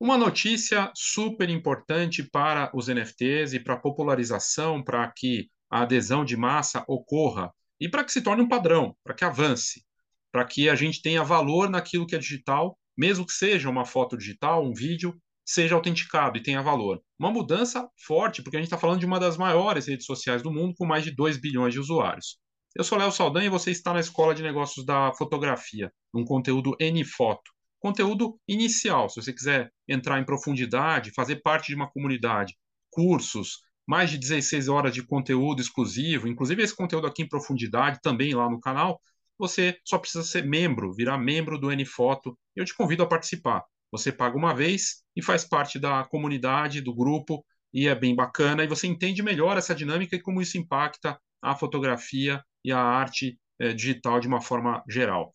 Uma notícia super importante para os NFTs e para a popularização, para que a adesão de massa ocorra e para que se torne um padrão, para que avance, para que a gente tenha valor naquilo que é digital, mesmo que seja uma foto digital, um vídeo, seja autenticado e tenha valor. Uma mudança forte, porque a gente está falando de uma das maiores redes sociais do mundo, com mais de 2 bilhões de usuários. Eu sou Léo Saldanha e você está na Escola de Negócios da Fotografia, um conteúdo N-Foto conteúdo inicial. Se você quiser entrar em profundidade, fazer parte de uma comunidade, cursos, mais de 16 horas de conteúdo exclusivo, inclusive esse conteúdo aqui em profundidade também lá no canal, você só precisa ser membro, virar membro do NFoto. Eu te convido a participar. Você paga uma vez e faz parte da comunidade, do grupo, e é bem bacana, e você entende melhor essa dinâmica e como isso impacta a fotografia e a arte eh, digital de uma forma geral.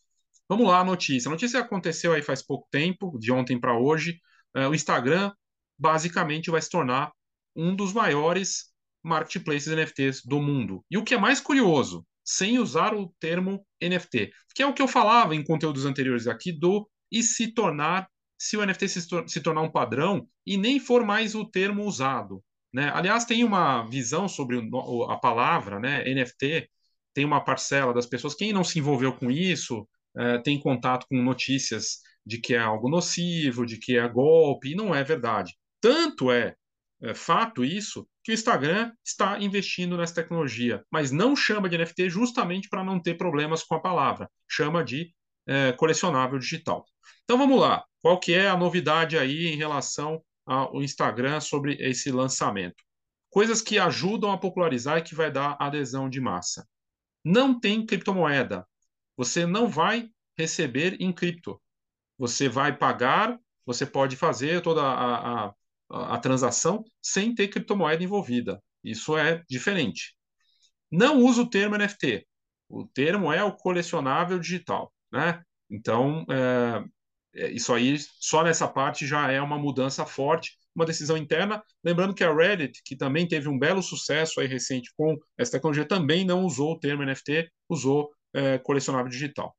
Vamos lá, notícia. A notícia aconteceu aí faz pouco tempo, de ontem para hoje. É, o Instagram basicamente vai se tornar um dos maiores marketplaces NFTs do mundo. E o que é mais curioso, sem usar o termo NFT, que é o que eu falava em conteúdos anteriores aqui do e se tornar, se o NFT se, se tornar um padrão e nem for mais o termo usado. Né? Aliás, tem uma visão sobre o, a palavra né, NFT, tem uma parcela das pessoas, quem não se envolveu com isso, é, tem contato com notícias de que é algo nocivo, de que é golpe, e não é verdade. Tanto é, é fato isso que o Instagram está investindo nessa tecnologia, mas não chama de NFT justamente para não ter problemas com a palavra, chama de é, colecionável digital. Então vamos lá, qual que é a novidade aí em relação ao Instagram sobre esse lançamento? Coisas que ajudam a popularizar e que vai dar adesão de massa. Não tem criptomoeda, você não vai receber em cripto. Você vai pagar, você pode fazer toda a, a, a, transação sem ter criptomoeda envolvida. Isso é diferente. Não usa o termo NFT. O termo é o colecionável digital, né? Então, é, isso aí, só nessa parte já é uma mudança forte, uma decisão interna. Lembrando que a Reddit, que também teve um belo sucesso aí recente com essa tecnologia, também não usou o termo NFT, usou é, colecionável digital.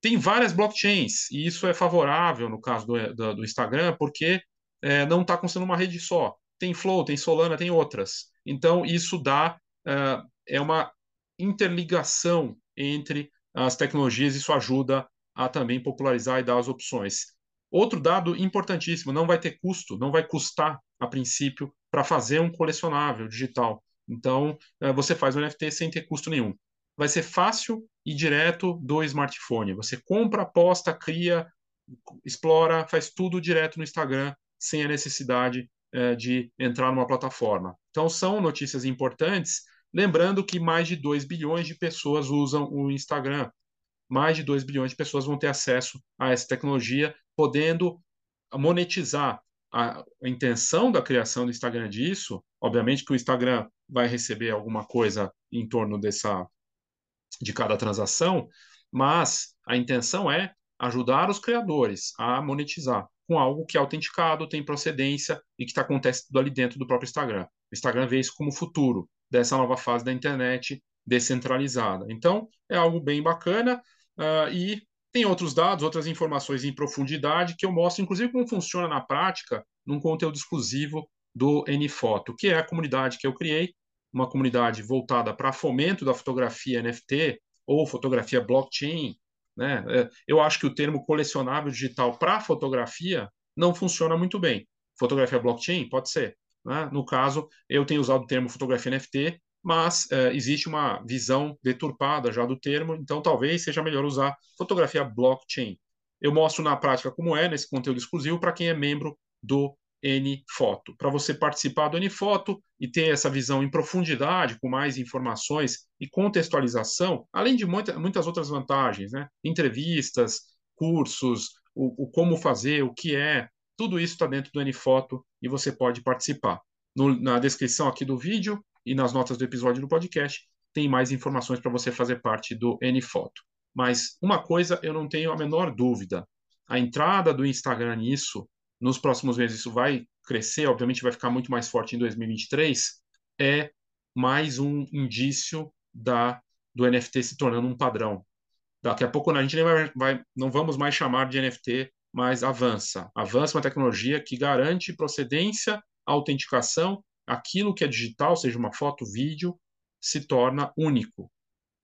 Tem várias blockchains, e isso é favorável no caso do, do, do Instagram, porque é, não está sendo uma rede só. Tem Flow, tem Solana, tem outras. Então, isso dá é, é uma interligação entre as tecnologias, isso ajuda a também popularizar e dar as opções. Outro dado importantíssimo: não vai ter custo, não vai custar, a princípio, para fazer um colecionável digital. Então, é, você faz o NFT sem ter custo nenhum vai ser fácil e direto do smartphone. Você compra, posta, cria, explora, faz tudo direto no Instagram, sem a necessidade é, de entrar numa plataforma. Então, são notícias importantes. Lembrando que mais de 2 bilhões de pessoas usam o Instagram. Mais de 2 bilhões de pessoas vão ter acesso a essa tecnologia, podendo monetizar. A intenção da criação do Instagram disso, obviamente que o Instagram vai receber alguma coisa em torno dessa, de cada transação, mas a intenção é ajudar os criadores a monetizar com algo que é autenticado, tem procedência e que está acontecendo ali dentro do próprio Instagram. O Instagram vê isso como futuro dessa nova fase da internet descentralizada. Então, é algo bem bacana uh, e tem outros dados, outras informações em profundidade que eu mostro, inclusive, como funciona na prática num conteúdo exclusivo do NFoto, que é a comunidade que eu criei uma comunidade voltada para fomento da fotografia NFT ou fotografia blockchain, né? É, eu acho que o termo colecionável digital para fotografia não funciona muito bem. Fotografia blockchain pode ser. Né? No caso, eu tenho usado o termo fotografia NFT, mas é, existe uma visão deturpada já do termo, então talvez seja melhor usar fotografia blockchain. Eu mostro na prática como é nesse conteúdo exclusivo para quem é membro do N-Foto. Para você participar do N-Foto e ter essa visão em profundidade, com mais informações e contextualização, além de muita, muitas outras vantagens, né? entrevistas, cursos, o, o, como fazer, o que é, tudo isso está dentro do N-Foto e você pode participar. No, na descrição aqui do vídeo e nas notas do episódio do podcast, tem mais informações para você fazer parte do N-Foto. Mas uma coisa eu não tenho a menor dúvida: a entrada do Instagram nisso nos próximos meses isso vai crescer, obviamente vai ficar muito mais forte em 2023, é mais um indício da do NFT se tornando um padrão. Daqui a pouco a gente nem vai, vai não vamos mais chamar de NFT mas avança. Avança uma tecnologia que garante procedência, autenticação, aquilo que é digital, seja uma foto, vídeo, se torna único,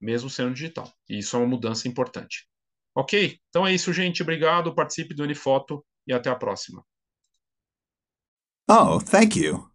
mesmo sendo digital. E isso é uma mudança importante. Ok? Então é isso, gente. Obrigado. Participe do Unifoto e até a próxima. Oh, thank you.